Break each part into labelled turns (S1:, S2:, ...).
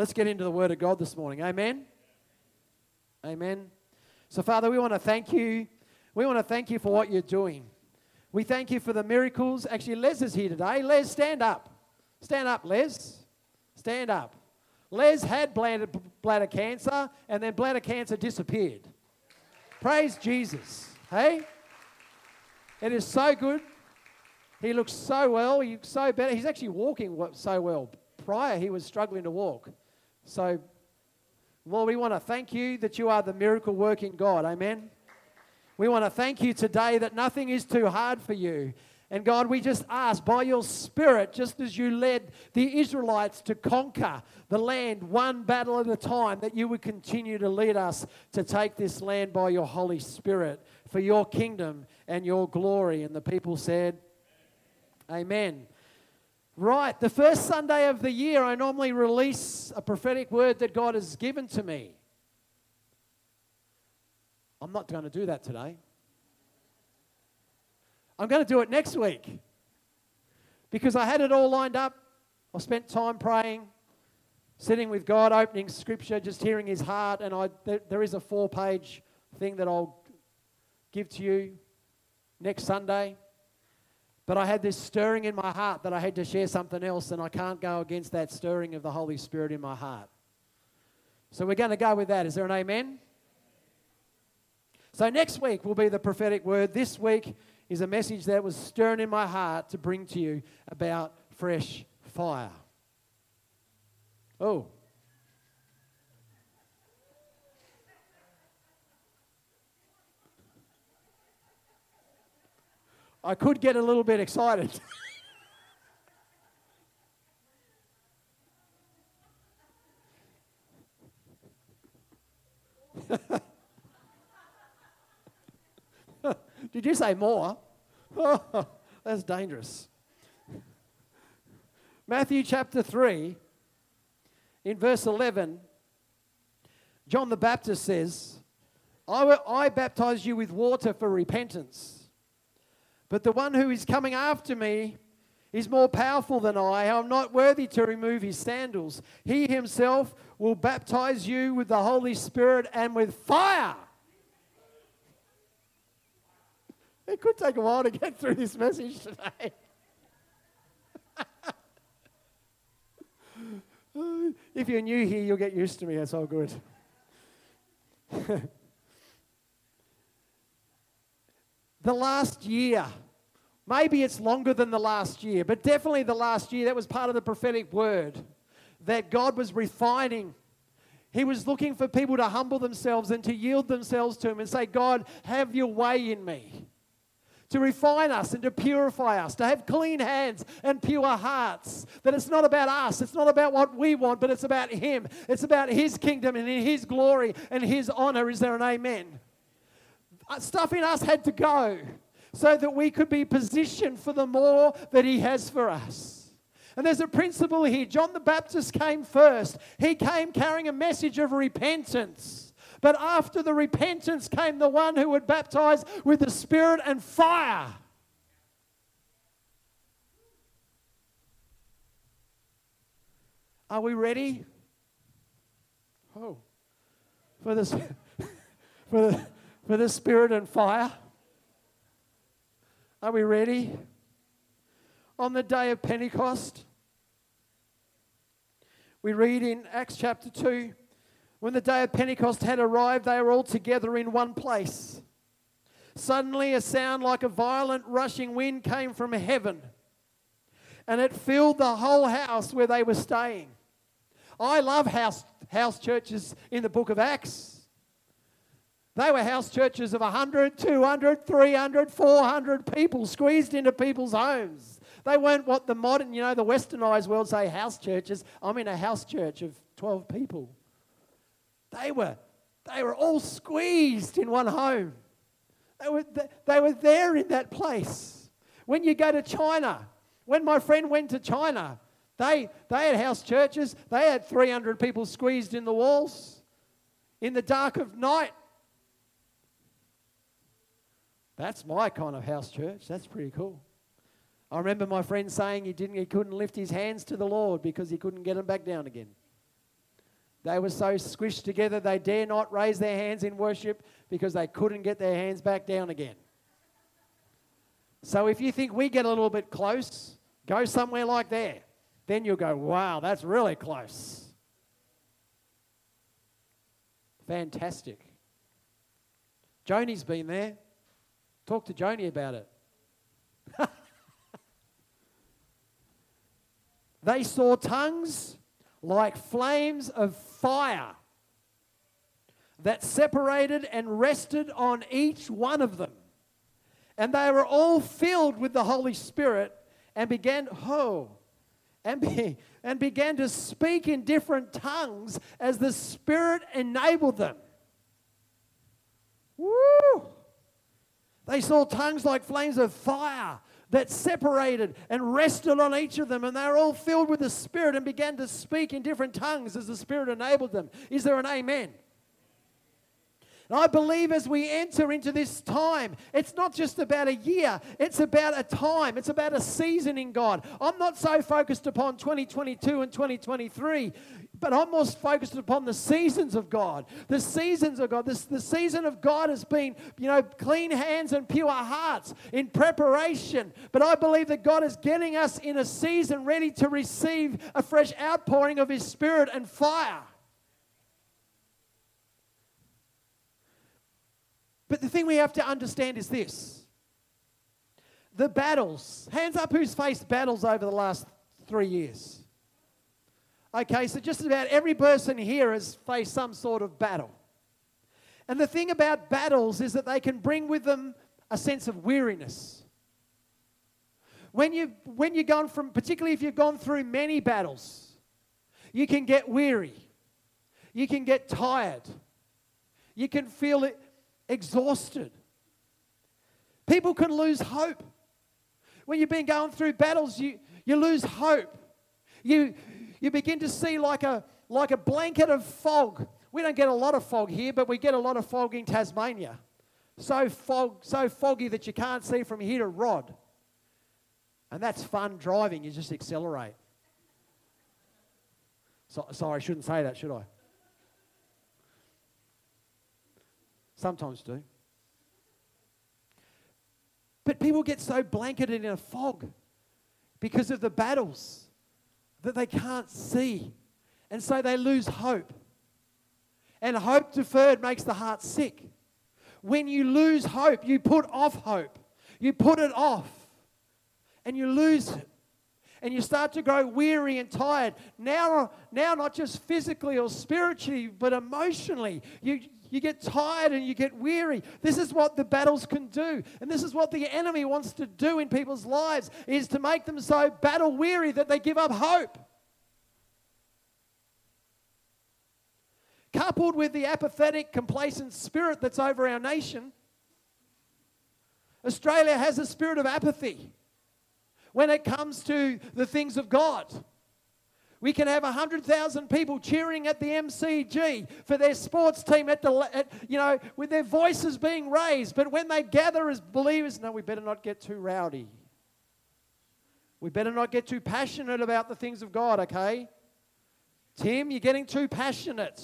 S1: Let's get into the Word of God this morning. Amen. Amen. So, Father, we want to thank you. We want to thank you for what you're doing. We thank you for the miracles. Actually, Les is here today. Les, stand up. Stand up, Les. Stand up. Les had bladder, bladder cancer, and then bladder cancer disappeared. Praise Jesus. Hey? It is so good. He looks so well. He's so better. He's actually walking so well. Prior, he was struggling to walk. So, Lord, we want to thank you that you are the miracle working God. Amen. We want to thank you today that nothing is too hard for you. And God, we just ask by your Spirit, just as you led the Israelites to conquer the land one battle at a time, that you would continue to lead us to take this land by your Holy Spirit for your kingdom and your glory. And the people said, Amen. Right, the first Sunday of the year, I normally release a prophetic word that God has given to me. I'm not going to do that today. I'm going to do it next week because I had it all lined up. I spent time praying, sitting with God, opening scripture, just hearing his heart. And I, there, there is a four page thing that I'll give to you next Sunday. But I had this stirring in my heart that I had to share something else, and I can't go against that stirring of the Holy Spirit in my heart. So we're going to go with that. Is there an amen? So next week will be the prophetic word. This week is a message that was stirring in my heart to bring to you about fresh fire. Oh. I could get a little bit excited. Did you say more? Oh, that's dangerous. Matthew chapter 3, in verse 11, John the Baptist says, I, I baptize you with water for repentance, but the one who is coming after me is more powerful than I. I'm not worthy to remove his sandals. He himself will baptize you with the Holy Spirit and with fire. It could take a while to get through this message today. if you're new here, you'll get used to me. That's all good. the last year, maybe it's longer than the last year, but definitely the last year, that was part of the prophetic word that God was refining. He was looking for people to humble themselves and to yield themselves to Him and say, God, have your way in me to refine us and to purify us, to have clean hands and pure hearts. That it's not about us, it's not about what we want, but it's about Him. It's about His kingdom and His glory and His honor. Is there an amen? Uh, stuff in us had to go so that we could be positioned for the more that He has for us. And there's a principle here. John the Baptist came first, he came carrying a message of repentance. But after the repentance came the one who would baptize with the Spirit and fire. Are we ready? Oh, for this, for the, for the Spirit and fire. Are we ready? On the day of Pentecost, we read in Acts chapter 2 when the day of Pentecost had arrived, they were all together in one place. Suddenly, a sound like a violent rushing wind came from heaven, and it filled the whole house where they were staying. I love house, house churches in the book of Acts. They were house churches of 100, 200, 300, 400 people squeezed into people's homes. They weren't what the modern, you know, the westernized world say house churches. I'm in a house church of 12 people. They were, they were all squeezed in one home. They were, they were there in that place. When you go to China, when my friend went to China, they, they had house churches. They had 300 people squeezed in the walls in the dark of night. That's my kind of house church. That's pretty cool. I remember my friend saying he didn't he couldn't lift his hands to the Lord because he couldn't get them back down again. They were so squished together they dare not raise their hands in worship because they couldn't get their hands back down again. So if you think we get a little bit close, go somewhere like there. Then you'll go, wow, that's really close. Fantastic. Joni's been there. Talk to Joni about it. they saw tongues like flames of fire that separated and rested on each one of them. And they were all filled with the Holy Spirit and began, oh, and, be, and began to speak in different tongues as the Spirit enabled them. Woo! They saw tongues like flames of fire that separated and rested on each of them, and they were all filled with the Spirit and began to speak in different tongues as the Spirit enabled them. Is there an amen? And I believe as we enter into this time, it's not just about a year, it's about a time, it's about a season in God. I'm not so focused upon 2022 and 2023, but I'm more focused upon the seasons of God. The seasons of God. This, the season of God has been, you know, clean hands and pure hearts in preparation. But I believe that God is getting us in a season ready to receive a fresh outpouring of His Spirit and fire. But the thing we have to understand is this the battles, hands up who's faced battles over the last three years. Okay, so just about every person here has faced some sort of battle. And the thing about battles is that they can bring with them a sense of weariness. When, you, when you've gone from, particularly if you've gone through many battles, you can get weary. You can get tired. You can feel it, exhausted. People can lose hope. When you've been going through battles, you, you lose hope. You, you begin to see like a, like a blanket of fog. We don't get a lot of fog here, but we get a lot of fog in Tasmania. So, fog, so foggy that you can't see from here to Rod. And that's fun driving, you just accelerate. So, sorry, I shouldn't say that, should I? Sometimes do. But people get so blanketed in a fog because of the battles that they can't see. And so they lose hope. And hope deferred makes the heart sick. When you lose hope, you put off hope. You put it off. And you lose it. And you start to grow weary and tired. Now, now not just physically or spiritually, but emotionally. You, you get tired and you get weary. This is what the battles can do. And this is what the enemy wants to do in people's lives is to make them so battle weary that they give up hope. Coupled with the apathetic, complacent spirit that's over our nation, Australia has a spirit of apathy when it comes to the things of God. We can have 100,000 people cheering at the MCG for their sports team at the, at, you know, with their voices being raised. But when they gather as believers, no, we better not get too rowdy. We better not get too passionate about the things of God, okay? Tim, you're getting too passionate.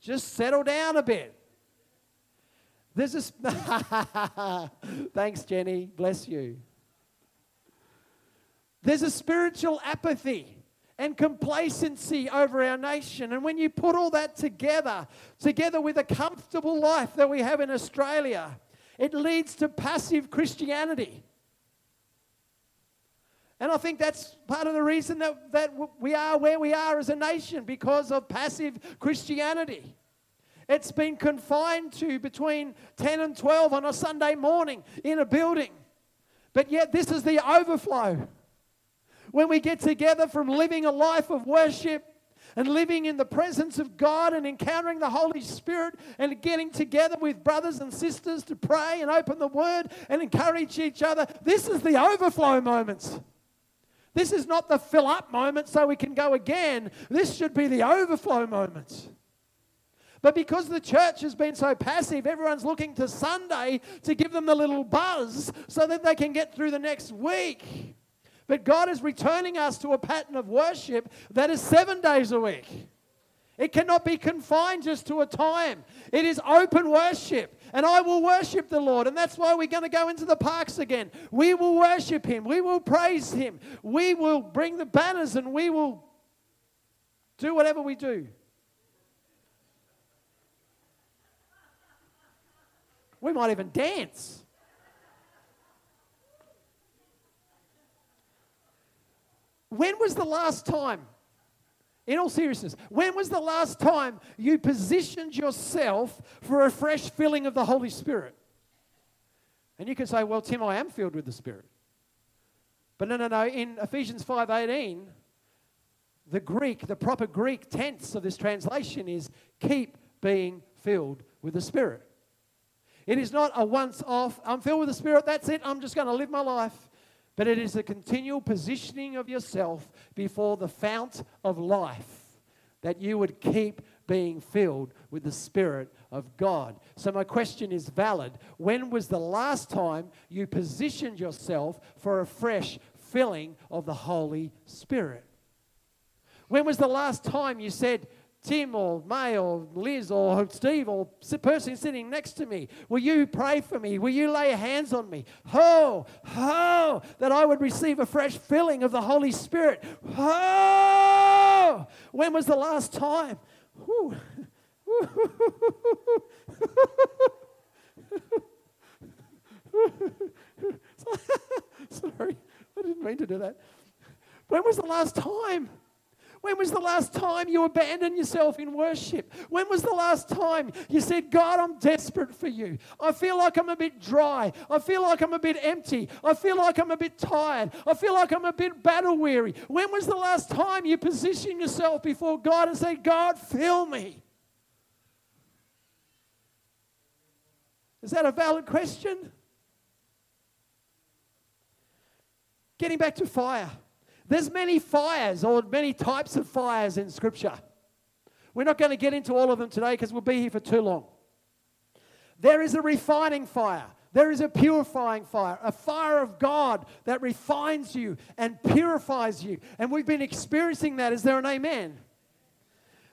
S1: Just settle down a bit. There's a. Thanks, Jenny. Bless you. There's a spiritual apathy and complacency over our nation. And when you put all that together, together with a comfortable life that we have in Australia, it leads to passive Christianity. And I think that's part of the reason that, that we are where we are as a nation because of passive Christianity. It's been confined to between 10 and 12 on a Sunday morning in a building. But yet, this is the overflow when we get together from living a life of worship and living in the presence of God and encountering the Holy Spirit and getting together with brothers and sisters to pray and open the Word and encourage each other. This is the overflow moments. This is not the fill up moment so we can go again. This should be the overflow moments. But because the church has been so passive, everyone's looking to Sunday to give them the little buzz so that they can get through the next week. But God is returning us to a pattern of worship that is seven days a week. It cannot be confined just to a time. It is open worship. And I will worship the Lord. And that's why we're going to go into the parks again. We will worship Him. We will praise Him. We will bring the banners and we will do whatever we do. We might even dance. When was the last time, in all seriousness, when was the last time you positioned yourself for a fresh filling of the Holy Spirit? And you can say, well, Tim, I am filled with the Spirit. But no, no, no. In Ephesians 5.18, the Greek, the proper Greek tense of this translation is keep being filled with the Spirit. It is not a once off, I'm filled with the Spirit, that's it, I'm just going to live my life. But it is a continual positioning of yourself before the fount of life that you would keep being filled with the Spirit of God. So, my question is valid. When was the last time you positioned yourself for a fresh filling of the Holy Spirit? When was the last time you said, Tim or May or Liz or Steve or person sitting next to me, will you pray for me? Will you lay hands on me? Oh, oh, that I would receive a fresh filling of the Holy Spirit. Oh, when was the last time? Sorry, I didn't mean to do that. When was the last time? When was the last time you abandoned yourself in worship? When was the last time you said, God, I'm desperate for you? I feel like I'm a bit dry. I feel like I'm a bit empty. I feel like I'm a bit tired. I feel like I'm a bit battle weary. When was the last time you positioned yourself before God and said, God, fill me? Is that a valid question? Getting back to fire. There's many fires or many types of fires in Scripture. We're not going to get into all of them today because we'll be here for too long. There is a refining fire. There is a purifying fire, a fire of God that refines you and purifies you. And we've been experiencing that. Is there an amen?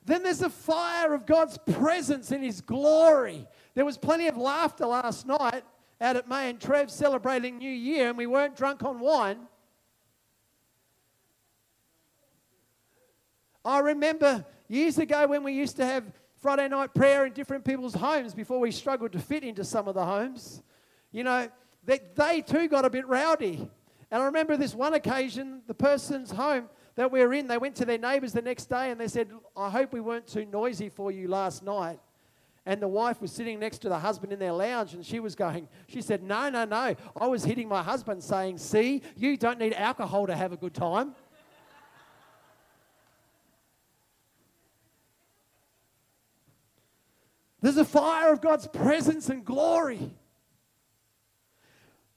S1: Then there's a fire of God's presence in His glory. There was plenty of laughter last night out at May and Trev celebrating New Year, and we weren't drunk on wine. I remember years ago when we used to have Friday night prayer in different people's homes before we struggled to fit into some of the homes. You know, they, they too got a bit rowdy. And I remember this one occasion, the person's home that we were in, they went to their neighbours the next day and they said, I hope we weren't too noisy for you last night. And the wife was sitting next to the husband in their lounge and she was going, she said, No, no, no. I was hitting my husband saying, See, you don't need alcohol to have a good time. There's a fire of God's presence and glory.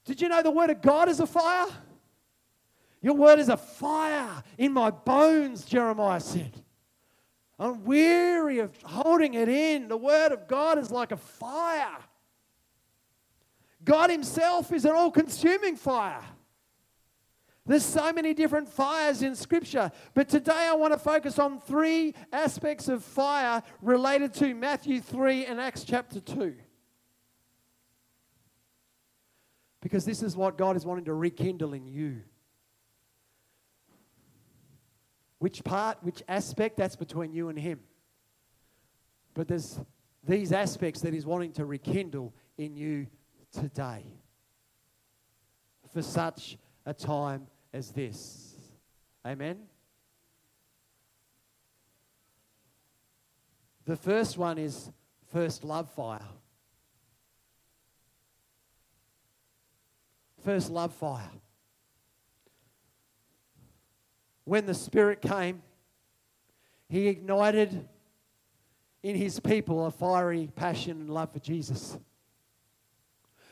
S1: Did you know the word of God is a fire? Your word is a fire in my bones, Jeremiah said. I'm weary of holding it in. The word of God is like a fire. God Himself is an all consuming fire. There's so many different fires in Scripture, but today I want to focus on three aspects of fire related to Matthew 3 and Acts chapter 2. Because this is what God is wanting to rekindle in you. Which part, which aspect, that's between you and Him. But there's these aspects that He's wanting to rekindle in you today for such a time as this. Amen? The first one is first love fire. First love fire. When the Spirit came, He ignited in His people a fiery passion and love for Jesus.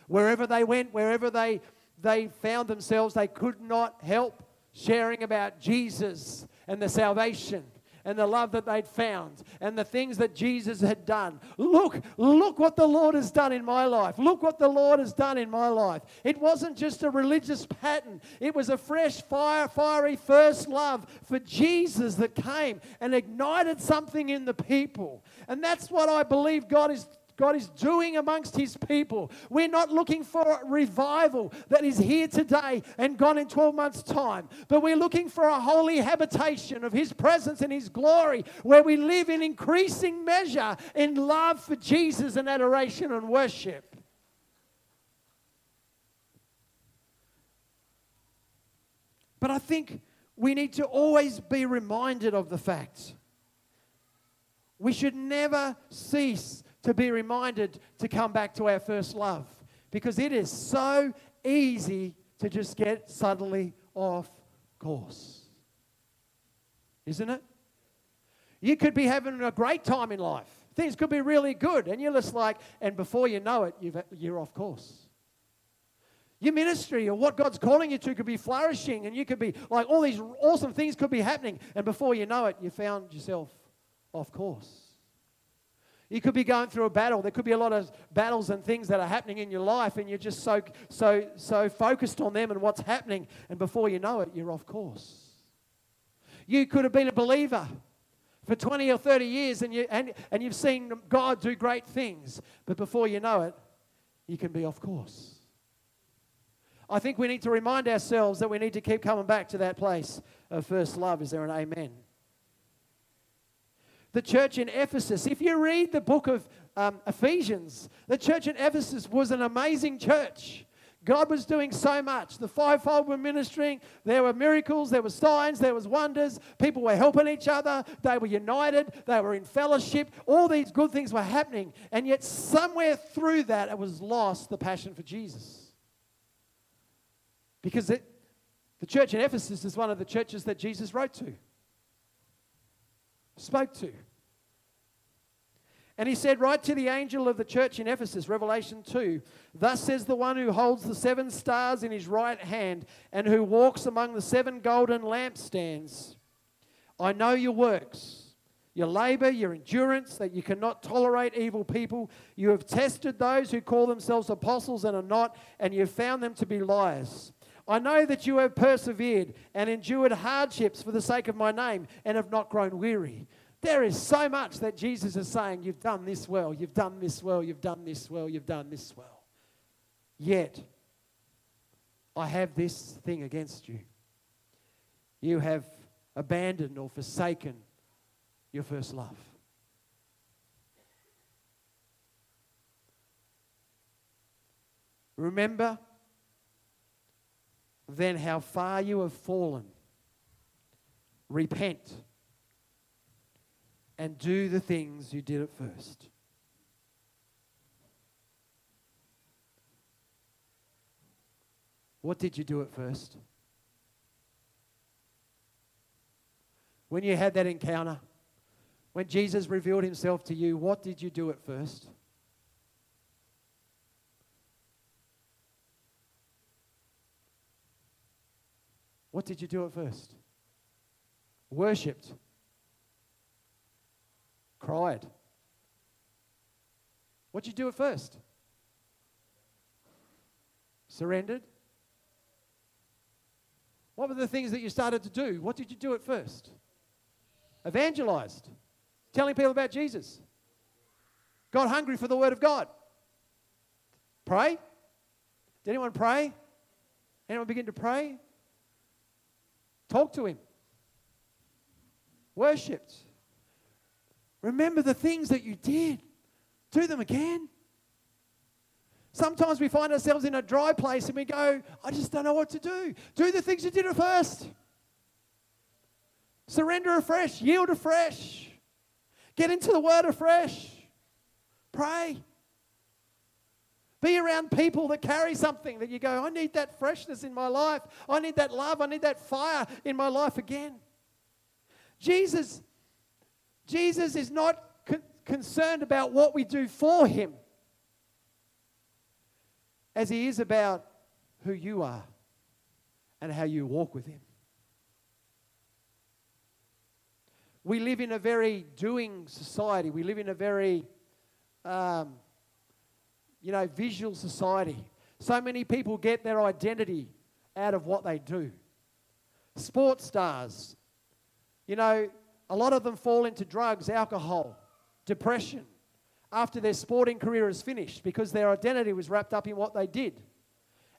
S1: Wherever they went, wherever they they found themselves, they could not help sharing about Jesus and the salvation and the love that they'd found and the things that Jesus had done. Look, look what the Lord has done in my life. Look what the Lord has done in my life. It wasn't just a religious pattern, it was a fresh, fire, fiery first love for Jesus that came and ignited something in the people. And that's what I believe God is God is doing amongst his people. We're not looking for a revival that is here today and gone in 12 months' time, but we're looking for a holy habitation of his presence and his glory where we live in increasing measure in love for Jesus and adoration and worship. But I think we need to always be reminded of the fact. We should never cease to be reminded to come back to our first love because it is so easy to just get suddenly off course. Isn't it? You could be having a great time in life. Things could be really good, and you're just like, and before you know it, you've, you're off course. Your ministry or what God's calling you to could be flourishing, and you could be like all these awesome things could be happening, and before you know it, you found yourself off course. You could be going through a battle. There could be a lot of battles and things that are happening in your life, and you're just so so so focused on them and what's happening, and before you know it, you're off course. You could have been a believer for 20 or 30 years and, you, and, and you've seen God do great things, but before you know it, you can be off course. I think we need to remind ourselves that we need to keep coming back to that place of first love. Is there an amen? The church in Ephesus. If you read the book of um, Ephesians, the church in Ephesus was an amazing church. God was doing so much. The fivefold were ministering. There were miracles, there were signs, there was wonders. People were helping each other. They were united. They were in fellowship. All these good things were happening. And yet somewhere through that it was lost the passion for Jesus. Because it, the church in Ephesus is one of the churches that Jesus wrote to spoke to. And he said, Write to the angel of the church in Ephesus, Revelation 2 Thus says the one who holds the seven stars in his right hand and who walks among the seven golden lampstands. I know your works, your labor, your endurance, that you cannot tolerate evil people. You have tested those who call themselves apostles and are not, and you found them to be liars. I know that you have persevered and endured hardships for the sake of my name and have not grown weary. There is so much that Jesus is saying, You've done this well, you've done this well, you've done this well, you've done this well. Yet, I have this thing against you. You have abandoned or forsaken your first love. Remember then how far you have fallen. Repent and do the things you did at first. What did you do at first? When you had that encounter, when Jesus revealed himself to you, what did you do at first? What did you do at first? Worshipped. Cried. What did you do at first? Surrendered. What were the things that you started to do? What did you do at first? Evangelized. Telling people about Jesus. Got hungry for the Word of God. Pray. Did anyone pray? Anyone begin to pray? Talk to Him. Worshipped. Remember the things that you did. Do them again. Sometimes we find ourselves in a dry place and we go, I just don't know what to do. Do the things you did at first. Surrender afresh, yield afresh. Get into the word afresh. Pray. Be around people that carry something that you go, I need that freshness in my life. I need that love. I need that fire in my life again. Jesus, Jesus is not con- concerned about what we do for him as he is about who you are and how you walk with him. we live in a very doing society. We live in a very, um, you know, visual society. So many people get their identity out of what they do. Sports stars, you know, a lot of them fall into drugs, alcohol, depression after their sporting career is finished because their identity was wrapped up in what they did.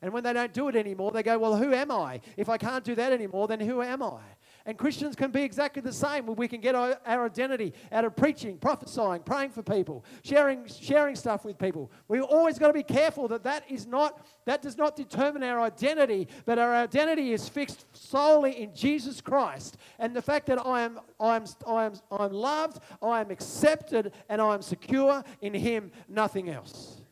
S1: And when they don't do it anymore, they go, Well, who am I? If I can't do that anymore, then who am I? And Christians can be exactly the same. We can get our, our, identity out of preaching, prophesying, praying for people, sharing, sharing stuff with people. We've always got to be careful that that is not that does not determine our identity, but our identity is fixed solely in Jesus Christ. And the fact that I am I am I am I'm loved, I am accepted, and I am secure in Him, nothing else.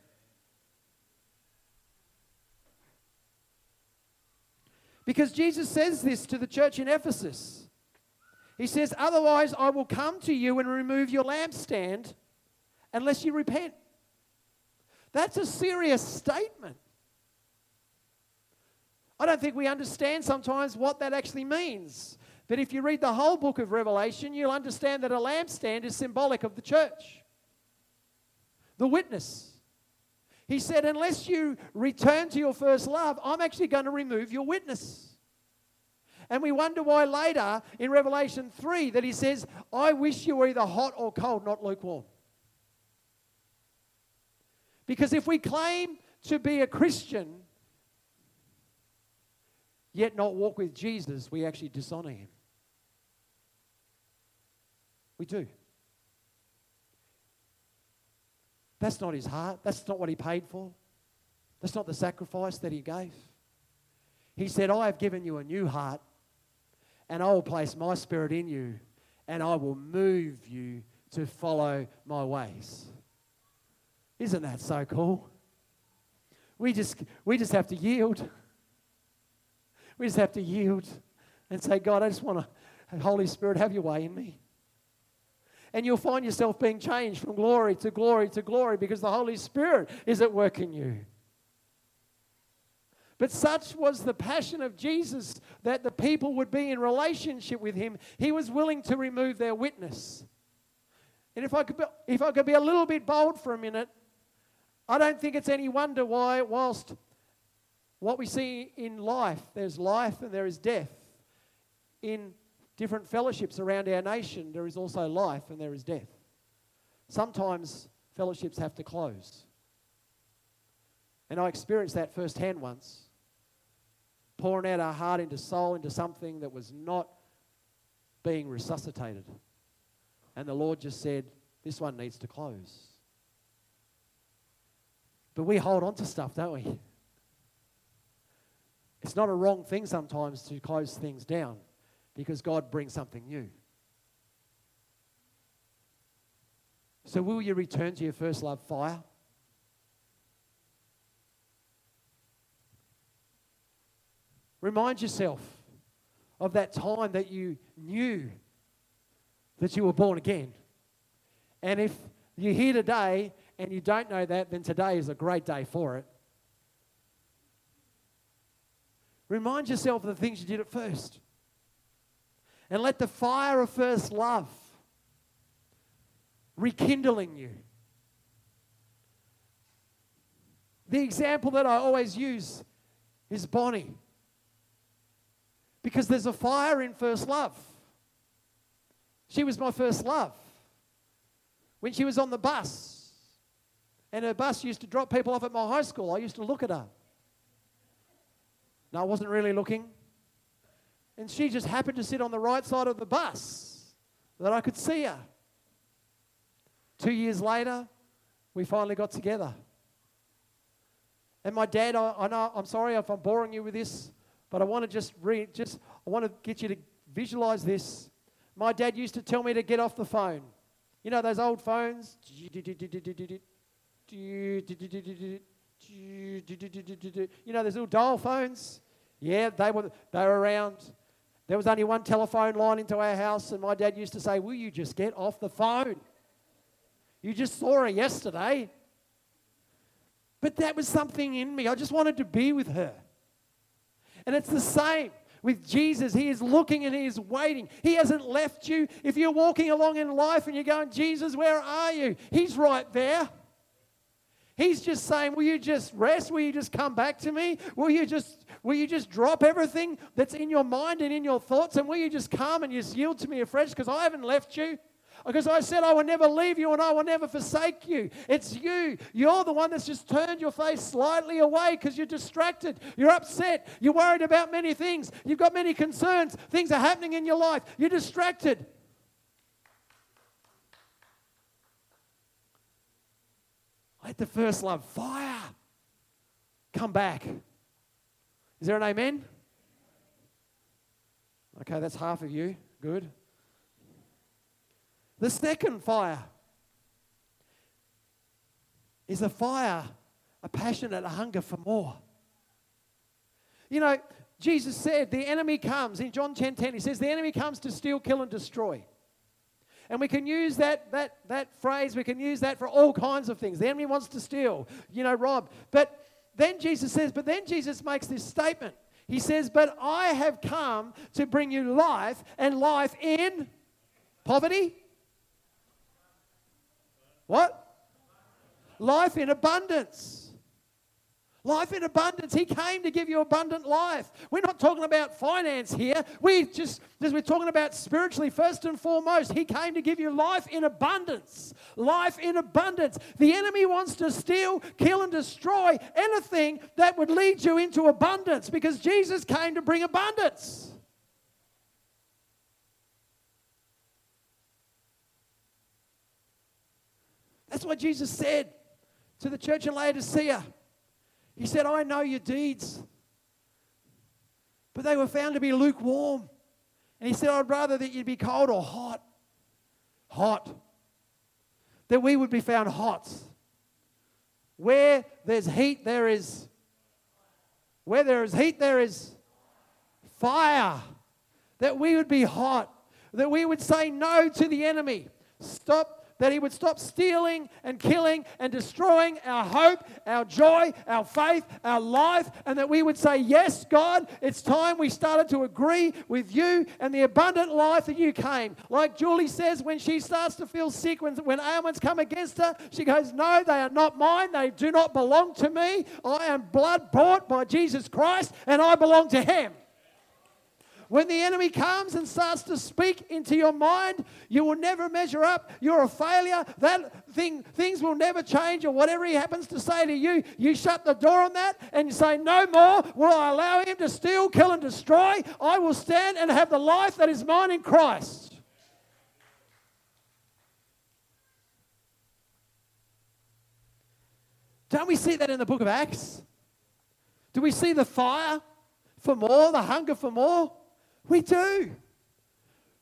S1: Because Jesus says this to the church in Ephesus. He says, Otherwise, I will come to you and remove your lampstand unless you repent. That's a serious statement. I don't think we understand sometimes what that actually means. But if you read the whole book of Revelation, you'll understand that a lampstand is symbolic of the church, the witness. He said, Unless you return to your first love, I'm actually going to remove your witness. And we wonder why later in Revelation 3 that he says, I wish you were either hot or cold, not lukewarm. Because if we claim to be a Christian, yet not walk with Jesus, we actually dishonor him. We do. That's not his heart. That's not what he paid for. That's not the sacrifice that he gave. He said, I have given you a new heart, and I will place my spirit in you, and I will move you to follow my ways. Isn't that so cool? We just, we just have to yield. We just have to yield and say, God, I just want to, Holy Spirit, have your way in me and you'll find yourself being changed from glory to glory to glory because the Holy Spirit is at work in you. But such was the passion of Jesus that the people would be in relationship with him, he was willing to remove their witness. And if I could be, if I could be a little bit bold for a minute, I don't think it's any wonder why, whilst what we see in life, there's life and there is death. In different fellowships around our nation, there is also life and there is death. Sometimes fellowships have to close. And I experienced that firsthand once, pouring out our heart into soul, into something that was not being resuscitated. And the Lord just said, This one needs to close. But we hold on to stuff, don't we? It's not a wrong thing sometimes to close things down because God brings something new. So, will you return to your first love fire? Remind yourself of that time that you knew that you were born again. And if you're here today and you don't know that, then today is a great day for it. Remind yourself of the things you did at first. And let the fire of first love rekindling you. The example that I always use is Bonnie. Because there's a fire in first love. She was my first love. When she was on the bus, and her bus used to drop people off at my high school, I used to look at her. No, I wasn't really looking. And she just happened to sit on the right side of the bus that I could see her. Two years later, we finally got together. And my dad, I, I know, I'm sorry if I'm boring you with this, but I want to just read, just, I want to get you to visualize this. My dad used to tell me to get off the phone. You know those old phones? You know those little dial phones? Yeah, they were, they were around. There was only one telephone line into our house, and my dad used to say, Will you just get off the phone? You just saw her yesterday. But that was something in me. I just wanted to be with her. And it's the same with Jesus, He is looking and He is waiting. He hasn't left you. If you're walking along in life and you're going, Jesus, where are you? He's right there. He's just saying, Will you just rest? Will you just come back to me? Will you just will you just drop everything that's in your mind and in your thoughts? And will you just come and just yield to me afresh? Because I haven't left you. Because I said, I will never leave you and I will never forsake you. It's you. You're the one that's just turned your face slightly away because you're distracted. You're upset. You're worried about many things. You've got many concerns. Things are happening in your life. You're distracted. Let the first love, fire, come back. Is there an amen? Okay, that's half of you. Good. The second fire is a fire, a passionate hunger for more. You know, Jesus said the enemy comes in John 10 10, he says, the enemy comes to steal, kill, and destroy. And we can use that, that, that phrase, we can use that for all kinds of things. The enemy wants to steal, you know, rob. But then Jesus says, but then Jesus makes this statement. He says, But I have come to bring you life and life in poverty, what? Life in abundance. Life in abundance. He came to give you abundant life. We're not talking about finance here. We just, we're talking about spiritually, first and foremost, He came to give you life in abundance. Life in abundance. The enemy wants to steal, kill, and destroy anything that would lead you into abundance because Jesus came to bring abundance. That's what Jesus said to the church in Laodicea. He said, I know your deeds, but they were found to be lukewarm. And he said, I'd rather that you'd be cold or hot. Hot. That we would be found hot. Where there's heat, there is. Where there is heat, there is fire. That we would be hot. That we would say no to the enemy. Stop that He would stop stealing and killing and destroying our hope, our joy, our faith, our life, and that we would say, Yes, God, it's time we started to agree with you and the abundant life that you came. Like Julie says, when she starts to feel sick, when, when ailments come against her, she goes, No, they are not mine. They do not belong to me. I am blood bought by Jesus Christ, and I belong to Him. When the enemy comes and starts to speak into your mind, you will never measure up. You're a failure. That thing, things will never change, or whatever he happens to say to you, you shut the door on that and you say, No more will I allow him to steal, kill, and destroy. I will stand and have the life that is mine in Christ. Don't we see that in the book of Acts? Do we see the fire for more, the hunger for more? We do.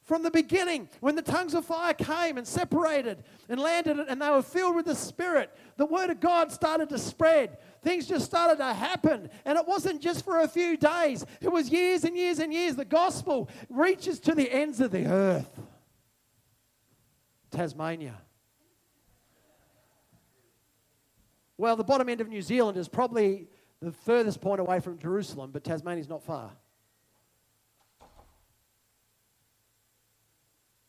S1: From the beginning, when the tongues of fire came and separated and landed and they were filled with the Spirit, the Word of God started to spread. Things just started to happen. And it wasn't just for a few days, it was years and years and years. The gospel reaches to the ends of the earth. Tasmania. Well, the bottom end of New Zealand is probably the furthest point away from Jerusalem, but Tasmania's not far.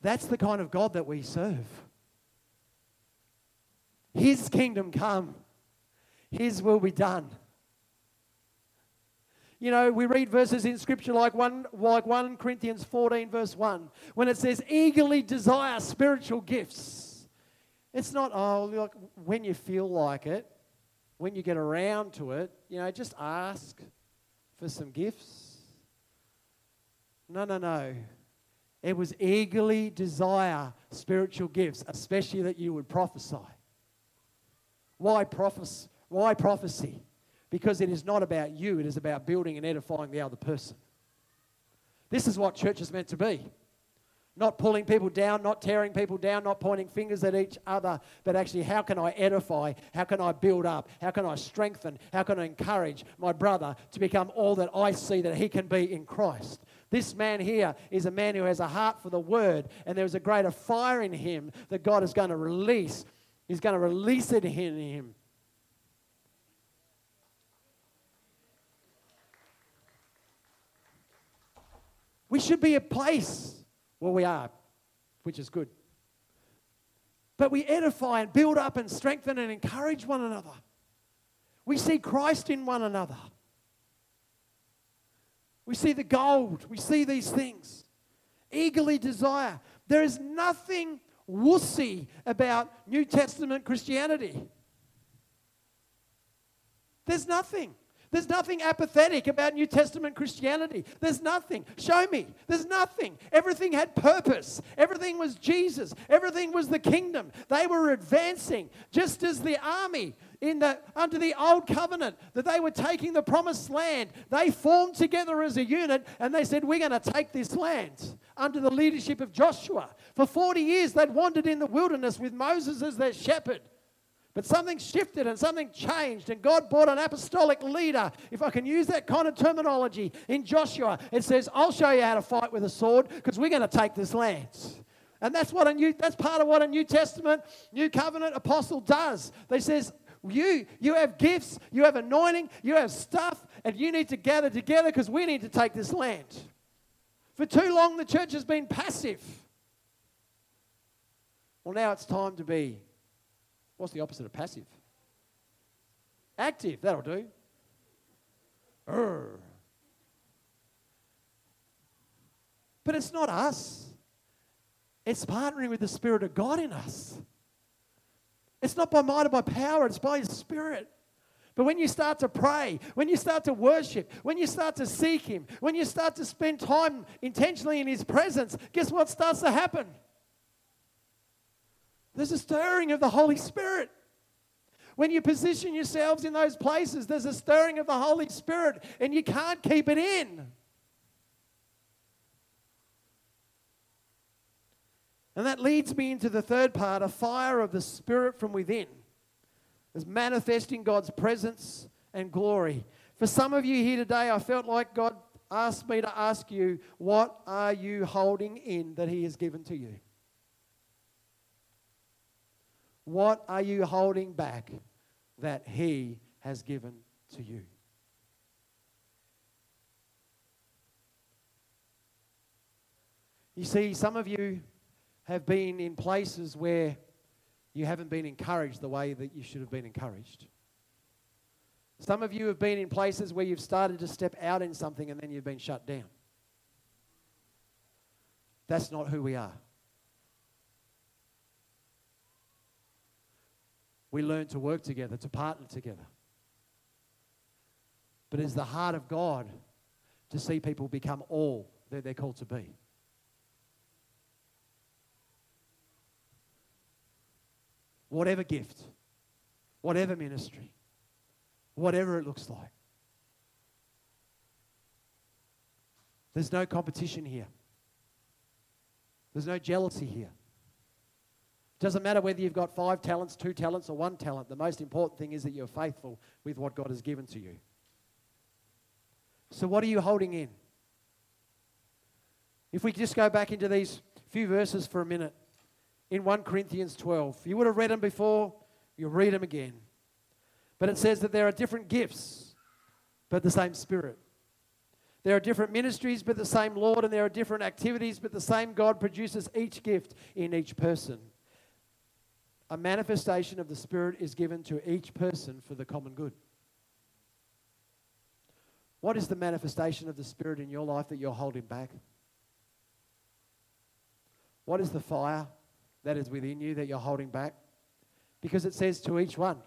S1: That's the kind of God that we serve. His kingdom come, His will be done. You know, we read verses in Scripture like 1, like 1 Corinthians 14, verse 1, when it says, eagerly desire spiritual gifts. It's not, oh, look, when you feel like it, when you get around to it, you know, just ask for some gifts. No, no, no. It was eagerly desire spiritual gifts, especially that you would prophesy. Why, prophes- why prophecy? Because it is not about you, it is about building and edifying the other person. This is what church is meant to be. Not pulling people down, not tearing people down, not pointing fingers at each other, but actually, how can I edify? How can I build up? How can I strengthen? How can I encourage my brother to become all that I see that he can be in Christ? This man here is a man who has a heart for the word, and there's a greater fire in him that God is going to release. He's going to release it in him. We should be a place where we are, which is good. But we edify and build up and strengthen and encourage one another. We see Christ in one another. We see the gold. We see these things. Eagerly desire. There is nothing wussy about New Testament Christianity. There's nothing. There's nothing apathetic about New Testament Christianity. There's nothing. Show me. There's nothing. Everything had purpose. Everything was Jesus. Everything was the kingdom. They were advancing, just as the army in the under the old covenant that they were taking the promised land. They formed together as a unit and they said, "We're going to take this land." Under the leadership of Joshua. For 40 years they'd wandered in the wilderness with Moses as their shepherd. But something shifted and something changed, and God brought an apostolic leader. If I can use that kind of terminology in Joshua, it says, I'll show you how to fight with a sword because we're going to take this land. And that's what a new that's part of what a New Testament, New Covenant apostle does. They says, you, you have gifts, you have anointing, you have stuff, and you need to gather together because we need to take this land. For too long, the church has been passive. Well, now it's time to be What's the opposite of passive? Active, that'll do. Urgh. But it's not us. It's partnering with the Spirit of God in us. It's not by might or by power, it's by His Spirit. But when you start to pray, when you start to worship, when you start to seek Him, when you start to spend time intentionally in His presence, guess what starts to happen? There's a stirring of the Holy Spirit. When you position yourselves in those places, there's a stirring of the Holy Spirit, and you can't keep it in. And that leads me into the third part a fire of the Spirit from within. Is manifesting God's presence and glory. For some of you here today, I felt like God asked me to ask you, what are you holding in that He has given to you? What are you holding back that He has given to you? You see, some of you have been in places where you haven't been encouraged the way that you should have been encouraged. Some of you have been in places where you've started to step out in something and then you've been shut down. That's not who we are. we learn to work together, to partner together. But it's the heart of God to see people become all that they're called to be. Whatever gift, whatever ministry, whatever it looks like. There's no competition here. There's no jealousy here. It doesn't matter whether you've got five talents, two talents, or one talent. The most important thing is that you're faithful with what God has given to you. So, what are you holding in? If we just go back into these few verses for a minute, in 1 Corinthians 12, you would have read them before, you'll read them again. But it says that there are different gifts, but the same Spirit. There are different ministries, but the same Lord, and there are different activities, but the same God produces each gift in each person a manifestation of the Spirit is given to each person for the common good. What is the manifestation of the Spirit in your life that you're holding back? What is the fire that is within you that you're holding back? Because it says to each one,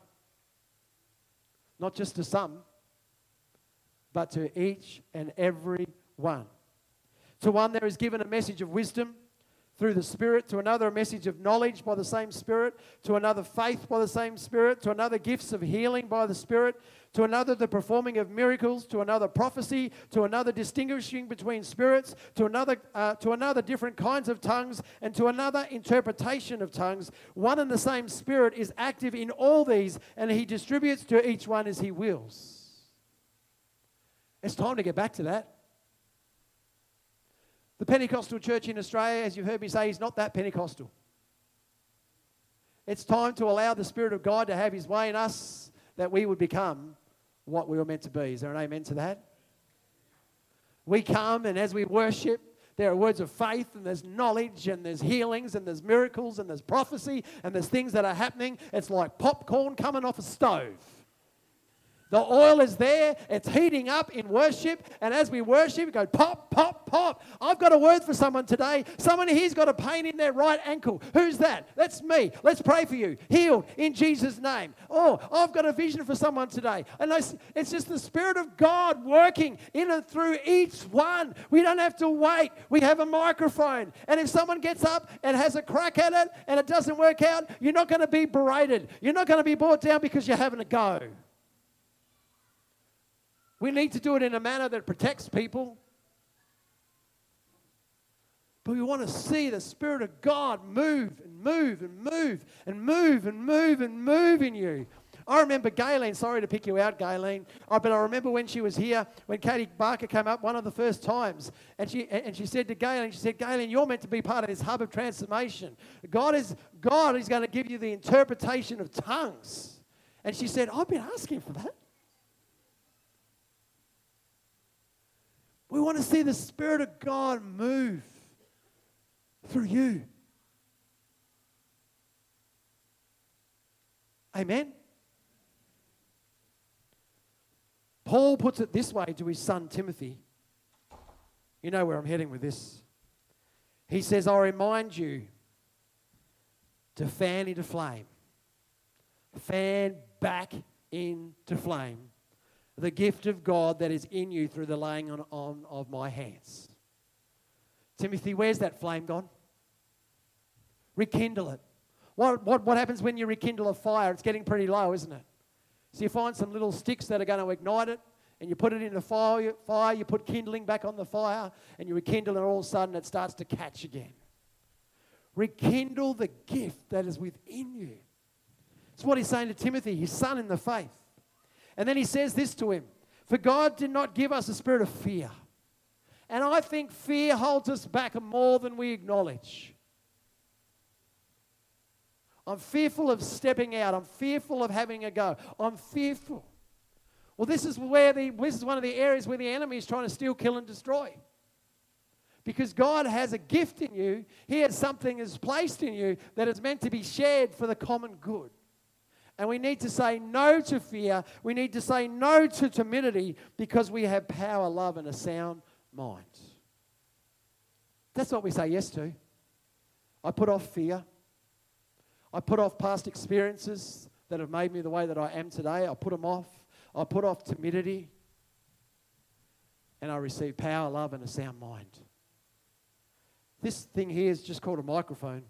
S1: not just to some, but to each and every one. To one, there is given a message of wisdom through the Spirit, to another, a message of knowledge by the same Spirit, to another, faith by the same Spirit, to another, gifts of healing by the Spirit, to another, the performing of miracles, to another, prophecy, to another, distinguishing between spirits, to another, uh, to another, different kinds of tongues, and to another, interpretation of tongues. One and the same Spirit is active in all these, and He distributes to each one as He wills. It's time to get back to that. The Pentecostal church in Australia, as you've heard me say, is not that Pentecostal. It's time to allow the Spirit of God to have His way in us that we would become what we were meant to be. Is there an amen to that? We come and as we worship, There are words of faith, and there's knowledge, and there's healings, and there's miracles, and there's prophecy, and there's things that are happening. It's like popcorn coming off a stove. The oil is there, it's heating up in worship, and as we worship, we go pop, pop, pop. I've got a word for someone today. Someone here's got a pain in their right ankle. Who's that? That's me. Let's pray for you. Healed in Jesus' name. Oh, I've got a vision for someone today. And it's just the Spirit of God working in and through each one. We don't have to wait. We have a microphone. And if someone gets up and has a crack at it and it doesn't work out, you're not going to be berated. You're not going to be brought down because you're having a go. We need to do it in a manner that protects people. But we want to see the Spirit of God move and move and move and move and move and move in you. I remember Gayleen, sorry to pick you out, Gayleen, oh, uh, but I remember when she was here, when Katie Barker came up one of the first times, and she, and she said to Gayleen, she said, Gayleen, you're meant to be part of this hub of transformation. God is, God is going to give you the interpretation of tongues. And she said, I've been asking for that. We want to see the Spirit of God move through you. Amen. Paul puts it this way to his son Timothy. You know where I'm heading with this. He says, I remind you to fan into flame, fan back into flame the gift of God that is in you through the laying on, on of my hands. Timothy, where's that flame gone? Rekindle it. What, what, what happens when you rekindle a fire? It's getting pretty low, isn't it? So you find some little sticks that are going to ignite it, and you put it in the fire, fire, you put kindling back on the fire, and you rekindle, and all of a sudden it starts to catch again. Rekindle the gift that is within you. That's what he's saying to Timothy, his son in the faith. And then he says this to him For God did not give us a spirit of fear. And I think fear holds us back more than we acknowledge. I'm fearful of stepping out. I'm fearful of having a go. I'm fearful. Well, this is where the this is one of the areas where the enemy is trying to steal, kill, and destroy. Because God has a gift in you. He has something is placed in you that is meant to be shared for the common good. And we need to say no to fear. We need to say no to timidity because we have power, love, and a sound mind. That's what we say yes to. I put off fear. I put off past experiences that have made me the way that I am today. I put them off. I put off timidity. And I receive power, love, and a sound mind. This thing here is just called a microphone.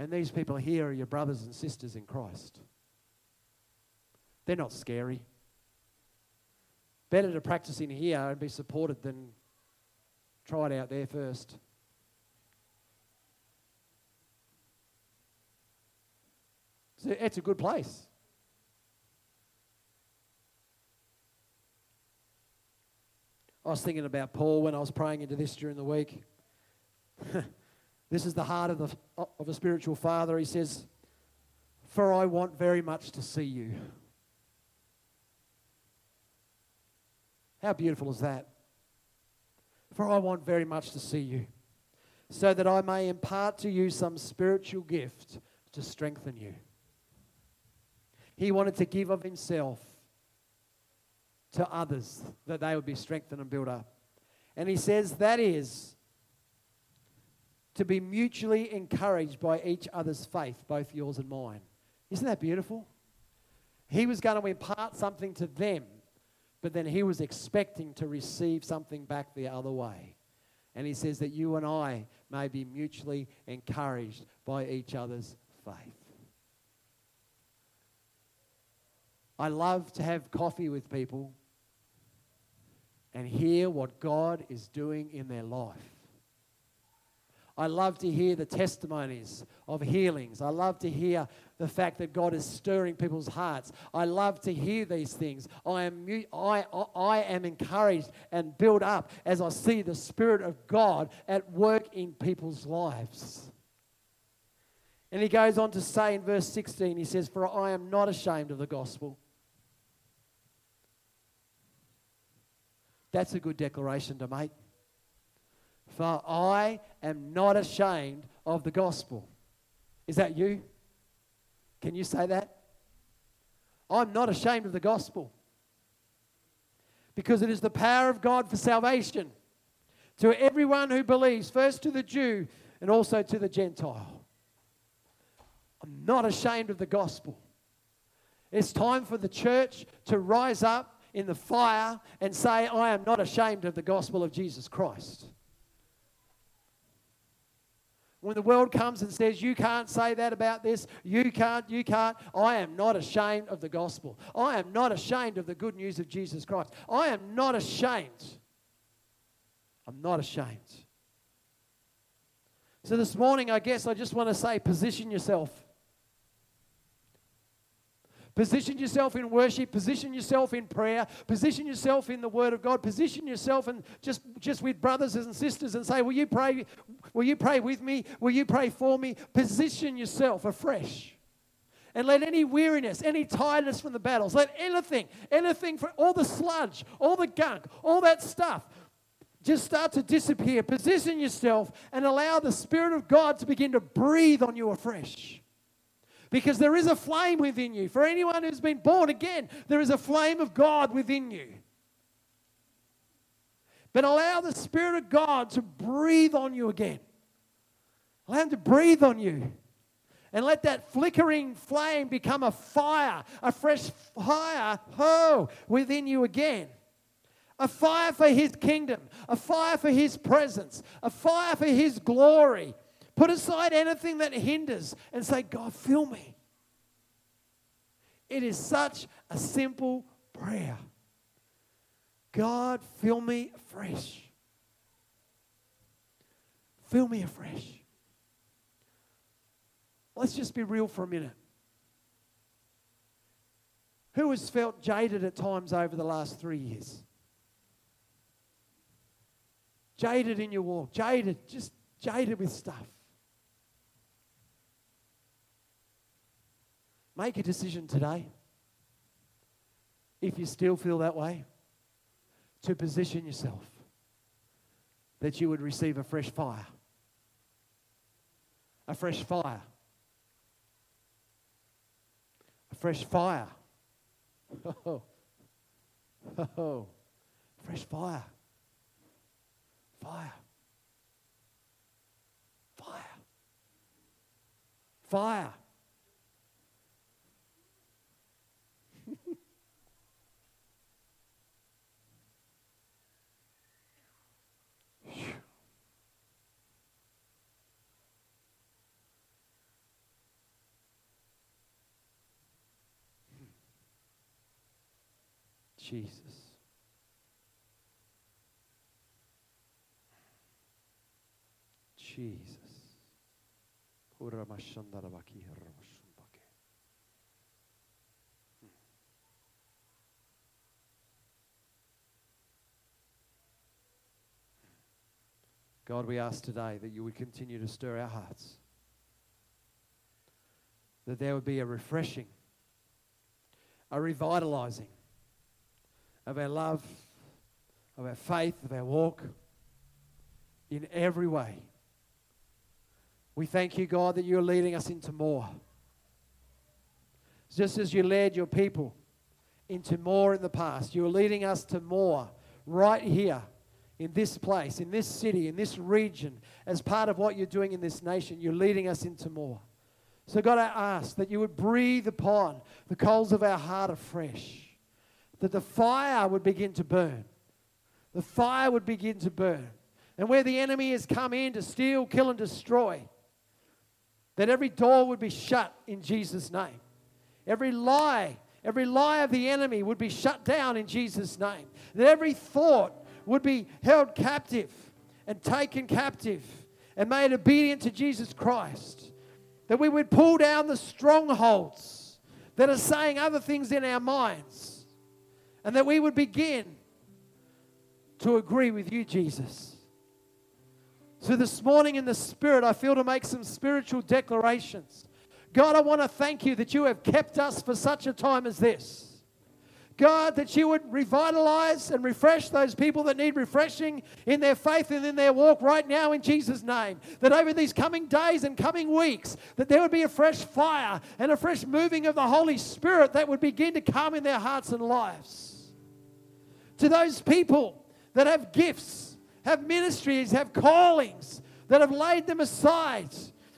S1: And these people here are your brothers and sisters in Christ. They're not scary. Better to practice in here and be supported than try it out there first. So It's a good place. I was thinking about Paul when I was praying into this during the week. This is the heart of, the, of a spiritual father. He says, For I want very much to see you. How beautiful is that? For I want very much to see you, so that I may impart to you some spiritual gift to strengthen you. He wanted to give of himself to others that they would be strengthened and built up. And he says that is to be mutually encouraged by each other's faith, both yours and mine. Isn't that beautiful? He was going to impart something to them, but then he was expecting to receive something back the other way. And he says that you and I may be mutually encouraged by each other's faith. I love to have coffee with people and hear what God is doing in their life. I love to hear the testimonies of healings. I love to hear the fact that God is stirring people's hearts. I love to hear these things. I am, I, I am encouraged and built up as I see the Spirit of God at work in people's lives. And he goes on to say in verse 16, he says, For I am not ashamed of the gospel. That's a good declaration to make. For I am not ashamed of the gospel. Is that you? Can you say that? I'm not ashamed of the gospel because it is the power of God for salvation to everyone who believes, first to the Jew and also to the Gentile. I'm not ashamed of the gospel. It's time for the church to rise up in the fire and say, I am not ashamed of the gospel of Jesus Christ. When the world comes and says, You can't say that about this, you can't, you can't, I am not ashamed of the gospel. I am not ashamed of the good news of Jesus Christ. I am not ashamed. I'm not ashamed. So this morning, I guess I just want to say, position yourself. Position yourself in worship, position yourself in prayer, position yourself in the Word of God, position yourself and just, just with brothers and sisters and say, Will you pray? Will you pray with me? Will you pray for me? Position yourself afresh. And let any weariness, any tiredness from the battles, let anything, anything for all the sludge, all the gunk, all that stuff, just start to disappear. Position yourself and allow the Spirit of God to begin to breathe on you afresh. Because there is a flame within you. For anyone who's been born again, there is a flame of God within you. But allow the Spirit of God to breathe on you again. Allow Him to breathe on you. And let that flickering flame become a fire, a fresh fire, oh, within you again. A fire for His kingdom, a fire for His presence, a fire for His glory, Put aside anything that hinders and say, God, fill me. It is such a simple prayer. God, fill me afresh. Fill me afresh. Let's just be real for a minute. Who has felt jaded at times over the last three years? Jaded in your walk, jaded, just jaded with stuff. Make a decision today, if you still feel that way, to position yourself that you would receive a fresh fire. A fresh fire. A fresh fire. Oh, oh, fresh fire. Fire. Fire. Fire. Jesus. Jesus. God, we ask today that you would continue to stir our hearts, that there would be a refreshing, a revitalizing of our love, of our faith, of our walk, in every way. We thank you, God, that you're leading us into more. Just as you led your people into more in the past, you're leading us to more right here in this place, in this city, in this region, as part of what you're doing in this nation. You're leading us into more. So, God, I ask that you would breathe upon the coals of our heart afresh that the fire would begin to burn. The fire would begin to burn. And where the enemy has come in to steal, kill, and destroy, that every door would be shut in Jesus' name. Every lie, every lie of the enemy would be shut down in Jesus' name. That every thought would be held captive and taken captive and made obedient to Jesus Christ. That we would pull down the strongholds that are saying other things in our minds and that we would begin to agree with you, Jesus. So this morning in the Spirit, I feel to make some spiritual declarations. God, I want to thank you that you have kept us for such a time as this. God, that you would revitalize and refresh those people that need refreshing in their faith and in their walk right now in Jesus' name. That over these coming days and coming weeks, that there would be a fresh fire and a fresh moving of the Holy Spirit that would begin to come in their hearts and lives. To those people that have gifts, have ministries, have callings, that have laid them aside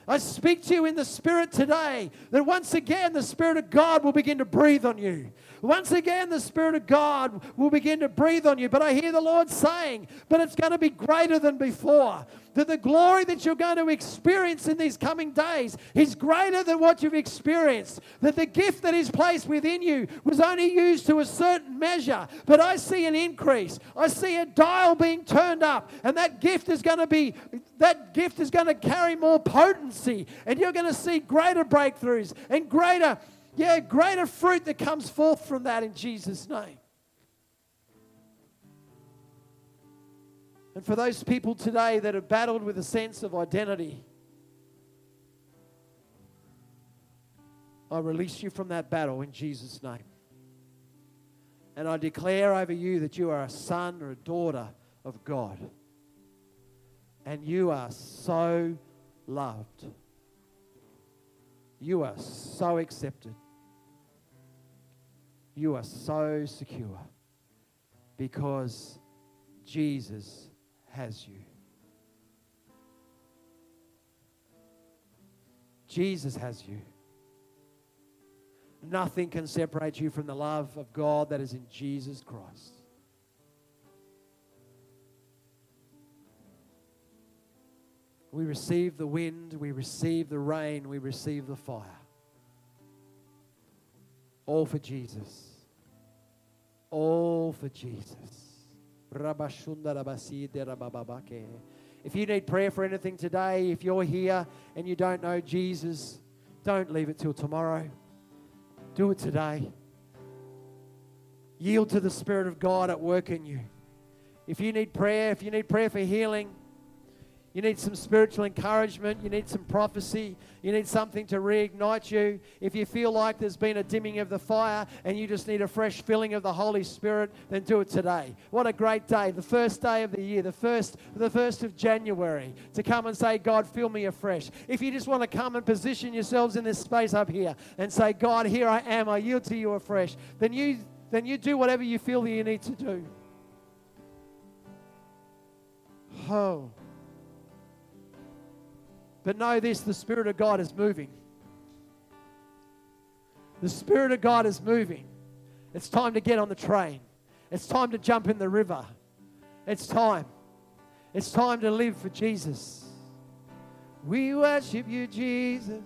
S1: I speak to you in the Spirit today that once again the Spirit of God will begin to breathe on you. Once again, the Spirit of God will begin to breathe on you. But I hear the Lord saying, but it's going to be greater than before. That the glory that you're going to experience in these coming days is greater than what you've experienced. That the gift that is placed within you was only used to a certain measure. But I see an increase. I see a dial being turned up. And that gift is going to be, that gift is going to carry more potency. And you're going to see greater breakthroughs and greater yeah, greater fruit that comes forth from that in Jesus' name. And for those people today that have battled with a sense of identity, I release you from that battle in Jesus' name. And I declare over you that you are a son or a daughter of God. And you are so loved. You are so accepted. You are so secure because Jesus has you. Jesus has you. Nothing can separate you from the love of God that is in Jesus Christ. We receive the wind, we receive the rain, we receive the fire. All for Jesus. All for Jesus. If you need prayer for anything today, if you're here and you don't know Jesus, don't leave it till tomorrow. Do it today. Yield to the Spirit of God at work in you. If you need prayer, if you need prayer for healing, you need some spiritual encouragement. You need some prophecy. You need something to reignite you. If you feel like there's been a dimming of the fire and you just need a fresh filling of the Holy Spirit, then do it today. What a great day. The first day of the year, the first, the first of January, to come and say, God, fill me afresh. If you just want to come and position yourselves in this space up here and say, God, here I am, I yield to you afresh, then you, then you do whatever you feel that you need to do. Oh. But know this the Spirit of God is moving. The Spirit of God is moving. It's time to get on the train. It's time to jump in the river. It's time. It's time to live for Jesus. We worship you, Jesus.